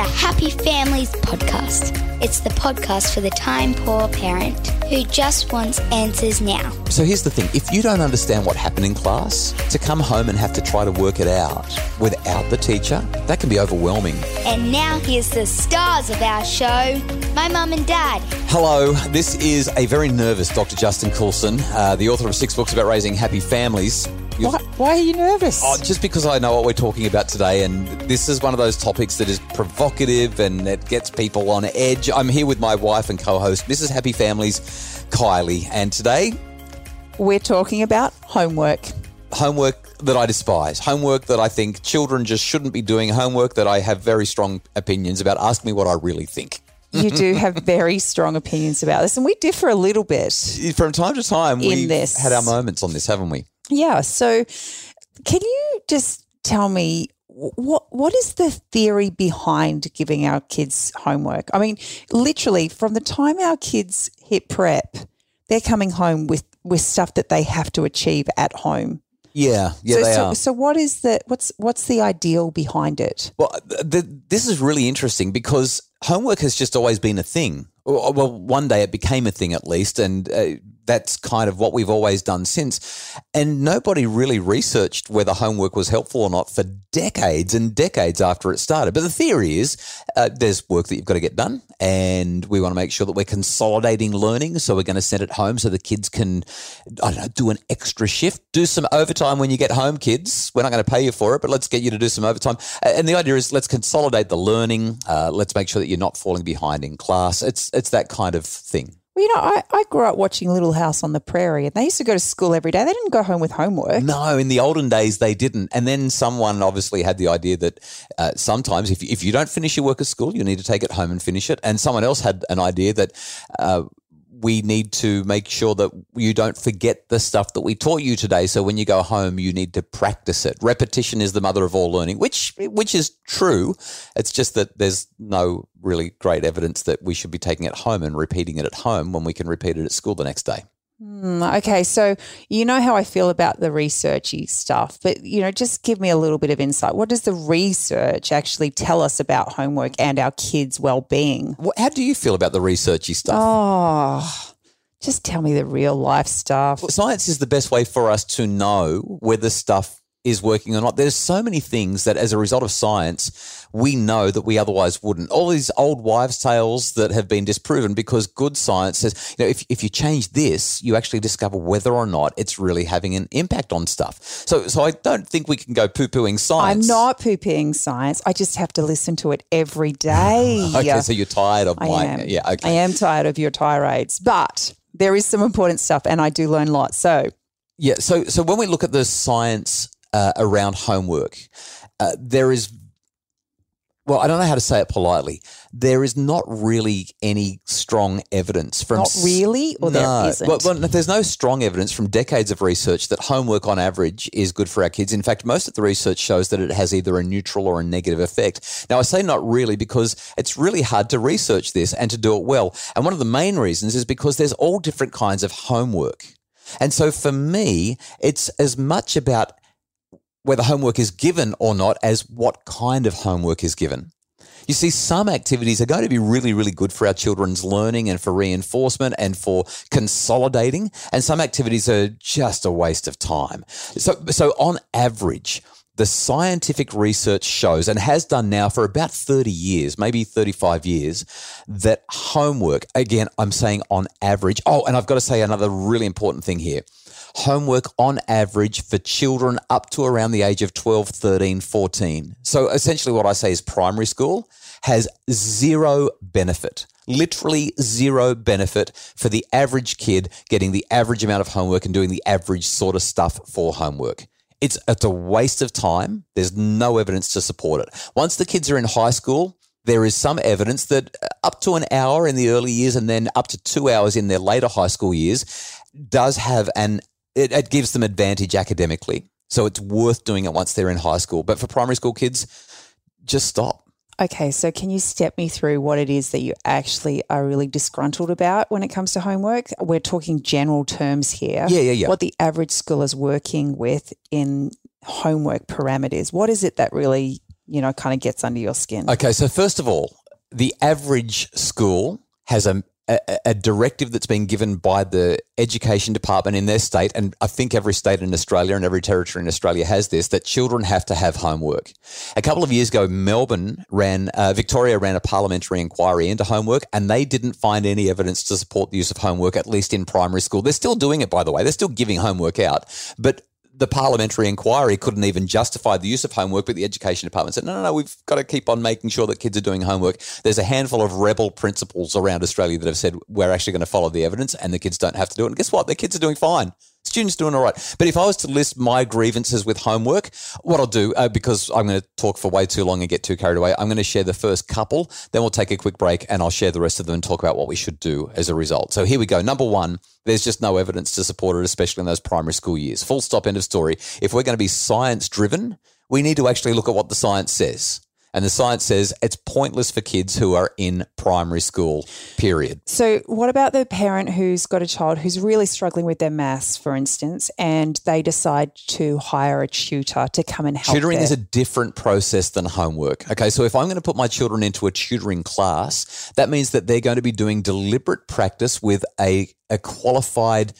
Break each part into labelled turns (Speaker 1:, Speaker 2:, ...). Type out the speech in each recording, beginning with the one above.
Speaker 1: the Happy Families podcast. It's the podcast for the time poor parent who just wants answers now.
Speaker 2: So here's the thing if you don't understand what happened in class, to come home and have to try to work it out without the teacher, that can be overwhelming.
Speaker 1: And now here's the stars of our show my mum and dad.
Speaker 2: Hello, this is a very nervous Dr. Justin Coulson, uh, the author of six books about raising happy families.
Speaker 3: Why, why are you nervous?
Speaker 2: Oh, just because I know what we're talking about today, and this is one of those topics that is provocative and it gets people on edge. I'm here with my wife and co host, Mrs. Happy Families, Kylie, and today,
Speaker 3: We're talking about homework.
Speaker 2: homework that I despise, homework that I think children just shouldn't be doing, homework that I have very strong opinions about. Ask me what I really think.
Speaker 3: You do have very strong opinions about this, and we differ a little bit.
Speaker 2: From time to time,
Speaker 3: In
Speaker 2: we've
Speaker 3: this.
Speaker 2: had our moments on this, haven't we?
Speaker 3: Yeah. So, can you just tell me what what is the theory behind giving our kids homework? I mean, literally, from the time our kids hit prep, they're coming home with with stuff that they have to achieve at home.
Speaker 2: Yeah, yeah,
Speaker 3: so,
Speaker 2: they
Speaker 3: so,
Speaker 2: are.
Speaker 3: so, what is the what's what's the ideal behind it?
Speaker 2: Well, th- th- this is really interesting because homework has just always been a thing. Well, well, one day it became a thing at least, and uh, that's kind of what we've always done since. And nobody really researched whether homework was helpful or not for decades and decades after it started. But the theory is uh, there's work that you've got to get done, and we want to make sure that we're consolidating learning. So we're going to send it home so the kids can, I don't know, do an extra shift, do some overtime when you get home, kids. We're not going to pay you for it, but let's get you to do some overtime. And the idea is let's consolidate the learning. Uh, let's make sure that you're not falling behind in class. It's it's that kind of thing.
Speaker 3: Well, you know, I, I grew up watching Little House on the Prairie, and they used to go to school every day. They didn't go home with homework.
Speaker 2: No, in the olden days they didn't. And then someone obviously had the idea that uh, sometimes if, if you don't finish your work at school, you need to take it home and finish it. And someone else had an idea that uh, we need to make sure that you don't forget the stuff that we taught you today. So when you go home, you need to practice it. Repetition is the mother of all learning, which which is true. It's just that there's no really great evidence that we should be taking it home and repeating it at home when we can repeat it at school the next day.
Speaker 3: Hmm, okay, so you know how I feel about the researchy stuff, but you know, just give me a little bit of insight. What does the research actually tell us about homework and our kids' well-being?
Speaker 2: Wh- How do you feel about the researchy stuff?
Speaker 3: Oh, just tell me the real life stuff.
Speaker 2: Science is the best way for us to know whether stuff is working or not. There's so many things that, as a result of science, we know that we otherwise wouldn't. All these old wives' tales that have been disproven because good science says, you know, if, if you change this, you actually discover whether or not it's really having an impact on stuff. So, so I don't think we can go poo pooing science.
Speaker 3: I'm not poo-pooing science. I just have to listen to it every day.
Speaker 2: Okay, so you're tired of
Speaker 3: I
Speaker 2: my.
Speaker 3: am.
Speaker 2: Yeah, okay.
Speaker 3: I am tired of your tirades, but there is some important stuff, and I do learn lots. So
Speaker 2: Yeah. So, so when we look at the science uh, around homework, uh, there is, well, I don't know how to say it politely. There is not really any strong evidence from.
Speaker 3: Not really? Or
Speaker 2: no.
Speaker 3: isn't?
Speaker 2: Well, well, no, there's no strong evidence from decades of research that homework on average is good for our kids. In fact, most of the research shows that it has either a neutral or a negative effect. Now, I say not really because it's really hard to research this and to do it well. And one of the main reasons is because there's all different kinds of homework. And so for me, it's as much about whether homework is given or not as what kind of homework is given. You see, some activities are going to be really, really good for our children's learning and for reinforcement and for consolidating, and some activities are just a waste of time. So, so on average, the scientific research shows and has done now for about 30 years, maybe 35 years, that homework, again, I'm saying on average. Oh, and I've got to say another really important thing here homework on average for children up to around the age of 12, 13, 14. So essentially, what I say is primary school has zero benefit. Literally zero benefit for the average kid getting the average amount of homework and doing the average sort of stuff for homework. It's, it's a waste of time. There's no evidence to support it. Once the kids are in high school, there is some evidence that uh, up to an hour in the early years and then up to two hours in their later high school years does have an it, it gives them advantage academically. So it's worth doing it once they're in high school. But for primary school kids, just stop.
Speaker 3: Okay, so can you step me through what it is that you actually are really disgruntled about when it comes to homework? We're talking general terms here.
Speaker 2: Yeah, yeah, yeah.
Speaker 3: What the average school is working with in homework parameters. What is it that really you know, kind of gets under your skin?
Speaker 2: Okay, so first of all, the average school has a, a, directive that's been given by the education department in their state, and I think every state in Australia and every territory in Australia has this that children have to have homework. A couple of years ago, Melbourne ran, uh, Victoria ran a parliamentary inquiry into homework, and they didn't find any evidence to support the use of homework, at least in primary school. They're still doing it, by the way. They're still giving homework out, but the parliamentary inquiry couldn't even justify the use of homework, but the education department said, no, no, no, we've got to keep on making sure that kids are doing homework. There's a handful of rebel principals around Australia that have said, we're actually going to follow the evidence and the kids don't have to do it. And guess what? The kids are doing fine. Students doing all right. But if I was to list my grievances with homework, what I'll do, uh, because I'm going to talk for way too long and get too carried away, I'm going to share the first couple, then we'll take a quick break and I'll share the rest of them and talk about what we should do as a result. So here we go. Number one, there's just no evidence to support it, especially in those primary school years. Full stop, end of story. If we're going to be science driven, we need to actually look at what the science says. And the science says it's pointless for kids who are in primary school, period.
Speaker 3: So, what about the parent who's got a child who's really struggling with their maths, for instance, and they decide to hire a tutor to come and help?
Speaker 2: Tutoring is a different process than homework. Okay, so if I'm going to put my children into a tutoring class, that means that they're going to be doing deliberate practice with a, a qualified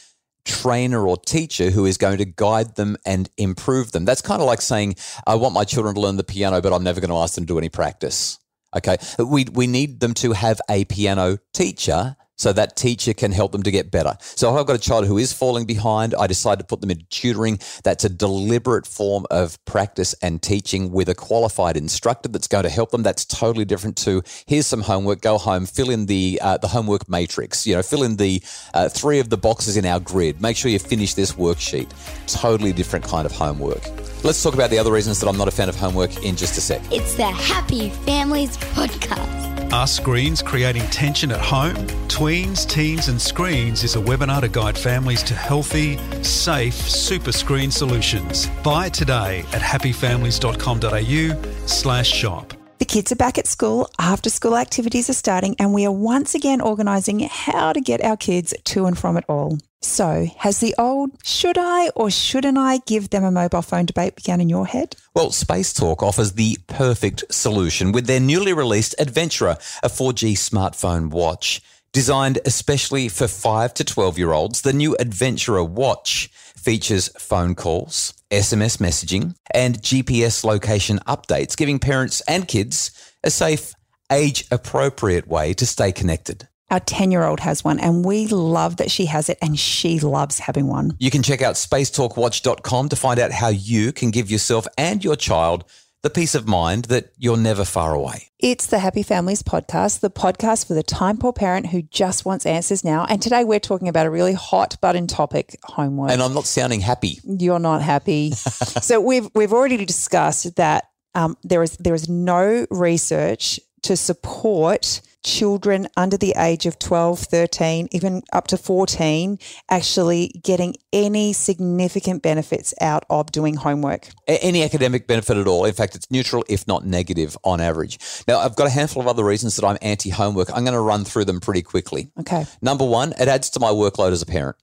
Speaker 2: trainer or teacher who is going to guide them and improve them. That's kind of like saying, I want my children to learn the piano, but I'm never going to ask them to do any practice. Okay. We, we need them to have a piano teacher so that teacher can help them to get better. So if I've got a child who is falling behind, I decide to put them into tutoring. That's a deliberate form of practice and teaching with a qualified instructor that's going to help them. That's totally different to here's some homework, go home, fill in the uh, the homework matrix. You know, fill in the uh, three of the boxes in our grid. Make sure you finish this worksheet. Totally different kind of homework. Let's talk about the other reasons that I'm not a fan of homework in just a sec.
Speaker 1: It's the Happy Families Podcast.
Speaker 4: Are screens creating tension at home? Tweens, Teens and Screens is a webinar to guide families to healthy, safe super screen solutions. Buy today at happyfamilies.com.au slash shop.
Speaker 3: Kids are back at school, after school activities are starting, and we are once again organising how to get our kids to and from it all. So, has the old should I or shouldn't I give them a mobile phone debate begun in your head?
Speaker 2: Well, Space Talk offers the perfect solution with their newly released Adventurer, a 4G smartphone watch. Designed especially for 5 to 12 year olds, the new Adventurer watch features phone calls, SMS messaging, and GPS location updates, giving parents and kids a safe, age appropriate way to stay connected.
Speaker 3: Our 10 year old has one, and we love that she has it, and she loves having one.
Speaker 2: You can check out spacetalkwatch.com to find out how you can give yourself and your child the peace of mind that you're never far away.
Speaker 3: It's the Happy Families podcast, the podcast for the time poor parent who just wants answers now. And today we're talking about a really hot button topic homework.
Speaker 2: And I'm not sounding happy.
Speaker 3: You're not happy. so we've we've already discussed that um, there is there is no research to support children under the age of 12, 13, even up to 14 actually getting any significant benefits out of doing homework.
Speaker 2: Any academic benefit at all. In fact, it's neutral, if not negative, on average. Now, I've got a handful of other reasons that I'm anti homework. I'm going to run through them pretty quickly.
Speaker 3: Okay,
Speaker 2: Number one, it adds to my workload as a parent.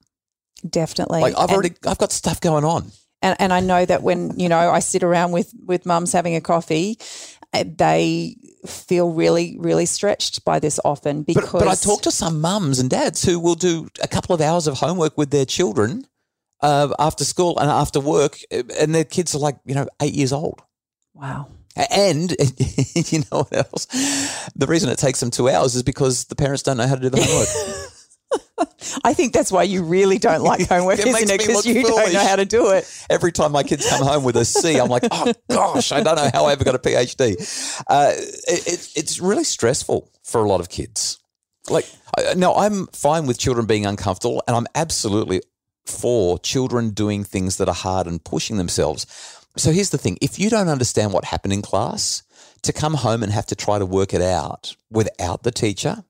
Speaker 3: definitely.
Speaker 2: Like I've
Speaker 3: And-
Speaker 2: already, I've got stuff going on.
Speaker 3: and and I know that when you know I sit around with with mums having a coffee, uh, they feel really really stretched by this often because
Speaker 2: But, but I talk to some mums and dads who will do a couple of hours of homework with their children uh, after school and after work, uh, and their kids are like, you know, eight years old.
Speaker 3: wow.
Speaker 2: And you know what else? The reason it takes them two hours is because the parents don't know how to do the homework.
Speaker 3: I think that's why you really don't like homework,
Speaker 2: It
Speaker 3: isn't it? Because you don't know how to do it.
Speaker 2: Every time my kids come home with a C, I'm like, oh gosh, I don't know how I ever got a PhD. Uh, it, it, it's really stressful for a lot of kids. Like, I- no, I'm fine with children being uncomfortable, and I'm absolutely for children doing things that are hard and pushing themselves. So here's the thing: if you don't understand what happened in class, to come home and have to try to work it out without the teacher,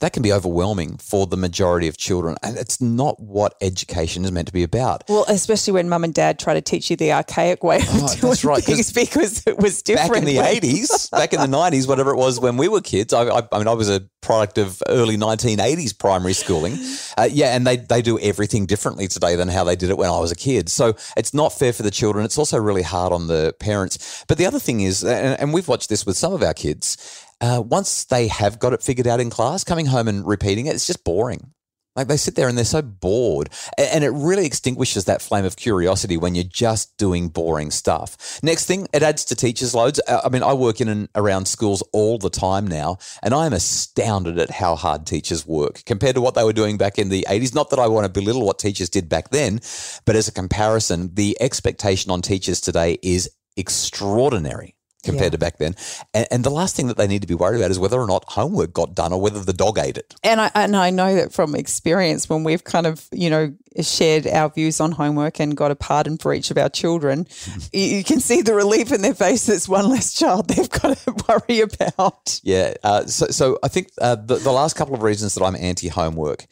Speaker 2: that can be overwhelming for the majority of children. And it's not what education is meant to be about.
Speaker 3: Well, especially when mum and dad try to teach you the archaic way of
Speaker 2: Oh,
Speaker 3: doing
Speaker 2: right,
Speaker 3: things because it was different.
Speaker 2: Back in the 80s, back in the 90s, whatever it was when we were kids, I, I, I mean, I was a product of early 1980s primary schooling. Uh, yeah, and they, they do everything differently today than how they did it when I was a kid. So it's not fair for the children. It's also really hard on the parents. But the other thing is, and, and we've watched this with some of our kids, uh, once they have got it figured out in class, coming home and repeating it, it's just boring. Like they sit there and they're so bored. And it really extinguishes that flame of curiosity when you're just doing boring stuff. Next thing, it adds to teachers' loads. Uh, I mean, I work in and around schools all the time now, and I am astounded at how hard teachers work compared to what they were doing back in the 80s. Not that I want to belittle what teachers did back then, but as a comparison, the expectation on teachers today is extraordinary compared
Speaker 3: Yeah.
Speaker 2: to back then. And, and the last thing that they need to be worried about is whether or not homework got done or whether the dog ate it.
Speaker 3: And I and I know that from experience when we've kind of you know shared our views on homework and got a pardon for each of our children, you, can see the relief in their faces. One less child they've got to worry about.
Speaker 2: Yeah. Uh, so, so I think uh, the, the last couple of reasons that I'm anti homework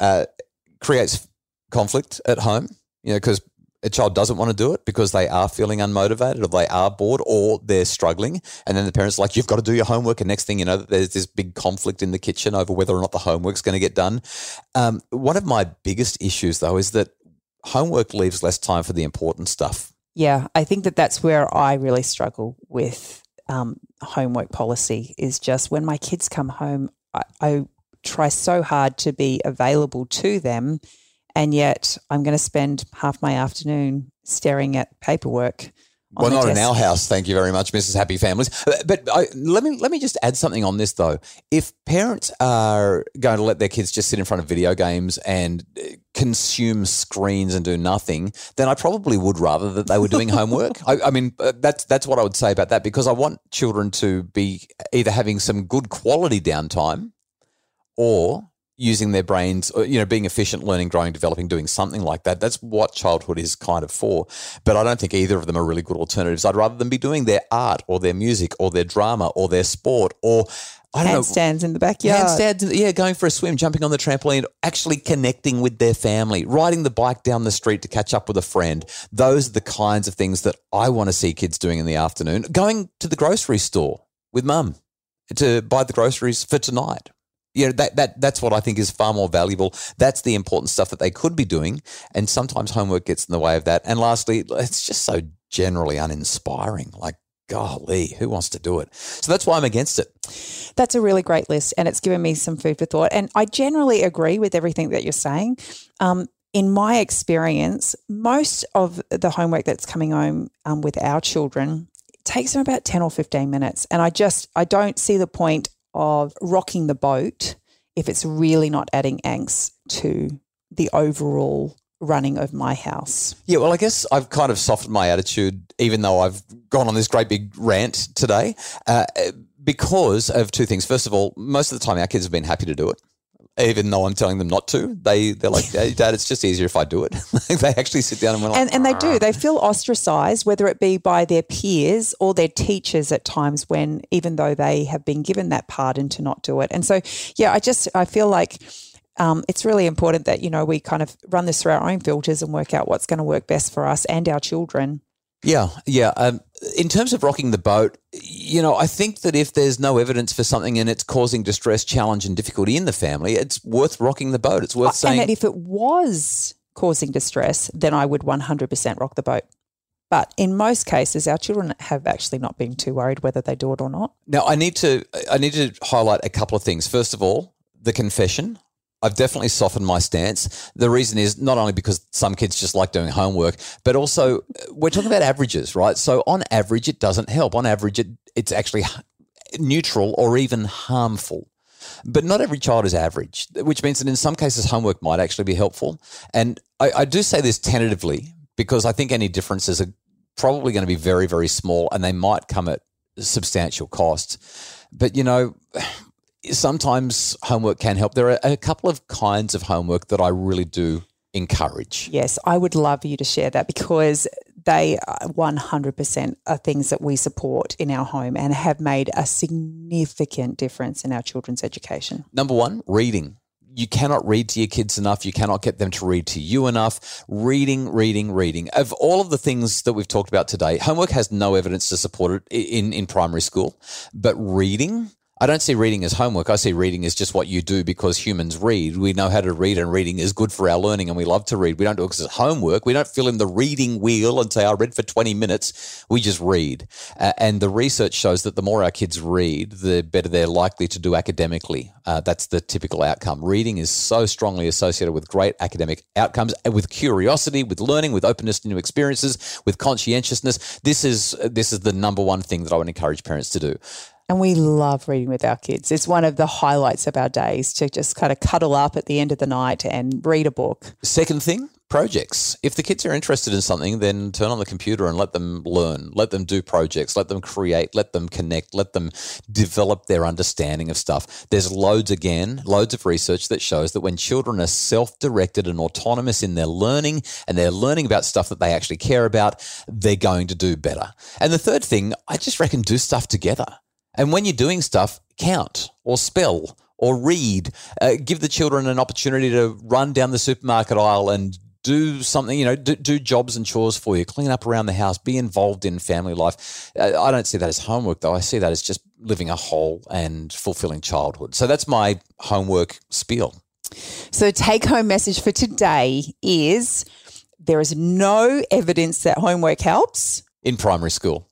Speaker 2: uh, creates conflict at home, you know, because a child doesn't want to do it because they are feeling unmotivated or they are bored or they're struggling. And then the parents are like, you've got to do your homework. And next thing you know, there's this big conflict in the kitchen over whether or not the homework's going to get done. Um, one of my biggest issues, though, is that homework leaves less time for the important stuff.
Speaker 3: Yeah, I think that that's where I really struggle with um, homework policy. Is just when my kids come home, I, I try so hard to be available to them, and yet I'm going to spend half my afternoon staring at paperwork.
Speaker 2: Well, not in our house, thank you very much, Mrs. Happy Families. But- But I, let me let me just add something on this though. If parents are going to let their kids just sit in front of video games and uh, consume screens and do nothing, then I probably would rather that they were doing homework. I, I mean, uh, that's that's what I would say about that because I want children to be either having some good quality downtime or using their brains, you know, being efficient, learning, growing, developing, doing something like that. That's what childhood is kind of for. But I don't think either of them are really good alternatives. I'd rather them be doing their art or their music or their drama or their sport or I don't know.
Speaker 3: handstands in the backyard.
Speaker 2: Handstands, yeah, going for a swim, jumping on the trampoline, actually connecting with their family, riding the bike down the street to catch up with a friend. Those are the kinds of things that I want to see kids doing in the afternoon. Going to the grocery store with mum to buy the groceries for tonight. You know, that, that that's what I think is far more valuable. That's the important stuff that they could be doing. And sometimes homework gets in the way of that. And lastly, it's just so generally uninspiring. Like, golly, who wants to do it? So that's why I'm against it.
Speaker 3: That's a really great list, and it's given me some food for thought. And I generally agree with everything that you're saying. Um, in my experience, most of the homework that's coming home um, with our children takes them about 10 or 15 minutes. And I just, I don't see the point of rocking the boat if it's really not adding angst to the overall running of my house.
Speaker 2: Yeah, well, I guess I've kind of softened my attitude, even though I've gone on this great big rant today, uh, because of two things. First of all, most of the time our kids have been happy to do it. Even though I'm telling them not to, they they're like, hey, "Dad, it's just easier if I do it." they actually sit down and we're like,
Speaker 3: and, and they do. They feel ostracized, whether it be by their peers or their teachers at times when, even though they have been given that pardon to not do it. And so, yeah, I just, I feel like um, it's really important that, you know, we kind of run this through our own filters and work out what's going to work best for us and our children.
Speaker 2: Yeah, yeah. Um, in terms of rocking the boat, you know, I think that if there's no evidence for something and it's causing distress, challenge, and difficulty in the family, it's worth rocking the boat. It's worth
Speaker 3: and
Speaker 2: saying,
Speaker 3: that if it was causing distress, then I would 100% rock the boat. But in most cases, our children have actually not been too worried whether they do it or not.
Speaker 2: Now, I need to I need to highlight a couple of things. First of all, the confession. I've definitely softened my stance. The reason is not only because some kids just like doing homework, but also uh, we're talking about averages, right? So on average, it doesn't help. On average, it, it's actually neutral or even harmful. But not every child is average, which means that in some cases, homework might actually be helpful. And I, I do say this tentatively because I think any differences are probably going to be very, very small and they might come at substantial cost. But, you know, sometimes homework can help. There are a couple of kinds of homework that I really do encourage.
Speaker 3: Yes, I would love you to share that because they 100% are things that we support in our home and have made a significant difference in our children's education.
Speaker 2: Number one, reading. You cannot read to your kids enough. You cannot get them to read to you enough. Reading, reading, reading. Of all of the things that we've talked about today, homework has no evidence to support it in, in primary school. But reading, I don't see reading as homework. I see reading as just what you do because humans read. We know how to read, and reading is good for our learning, and we love to read. We don't do it because it's homework. We don't fill in the reading wheel and say, I read for 20 minutes. We just read. Uh, and the research shows that the more our kids read, the better they're likely to do academically. Uh, that's the typical outcome. Reading is so strongly associated with great academic outcomes, uh, with curiosity, with learning, with openness to new experiences, with conscientiousness. This is this is the number one thing that I would encourage parents to do.
Speaker 3: And we love reading with our kids. It's one of the highlights of our days to just kind of cuddle up at the end of the night and read a book.
Speaker 2: Second thing, projects. If the kids are interested in something, then turn on the computer and let them learn, let them do projects, let them create, let them connect, let them develop their understanding of stuff. There's loads again, loads of research that shows that when children are self directed and autonomous in their learning and they're learning about stuff that they actually care about, they're going to do better. And the third thing, I just reckon do stuff together. And when you're doing stuff, count or spell or read. Uh, give the children an opportunity to run down the supermarket aisle and do something, you know, do, do, jobs and chores for you, clean up around the house, be involved in family life. Uh, I don't see that as homework, though. I see that as just living a whole and fulfilling childhood. So that's my homework spiel.
Speaker 3: So, take home message for today is there is no evidence that homework helps
Speaker 2: in primary school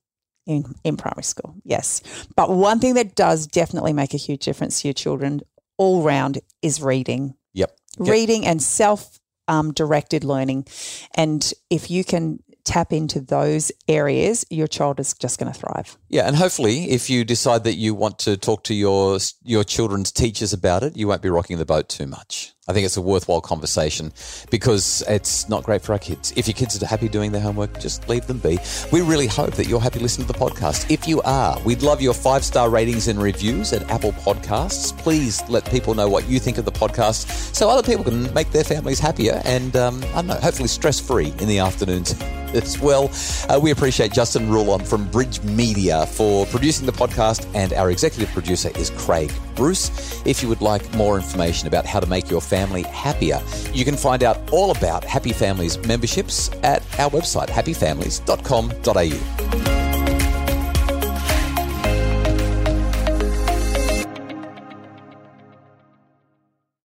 Speaker 3: in, in primary school, yes. But one thing that does definitely make a huge difference to your children all round is reading.
Speaker 2: Yep.
Speaker 3: Reading and self um, directed learning. And if you can tap into those areas, your child is just going to thrive.
Speaker 2: Yeah, and hopefully, if you decide that you want to talk to your your children's teachers about it, you won't be rocking the boat too much. I think it's a worthwhile conversation because it's not great for our kids. If your kids are happy doing their homework, just leave them be. We really hope that you're happy listening to the podcast. If you are, we'd love your five star ratings and reviews at Apple Podcasts. Please let people know what you think of the podcast so other people can make their families happier and, um, I don't know, hopefully stress free in the afternoons as well. Uh, we appreciate Justin Ruland from Bridge Media for producing the podcast, and our executive producer is Craig Bruce. If you would like more information about how to make your family happier, you can find out all about Happy Families memberships at our website, happyfamilies.com.au.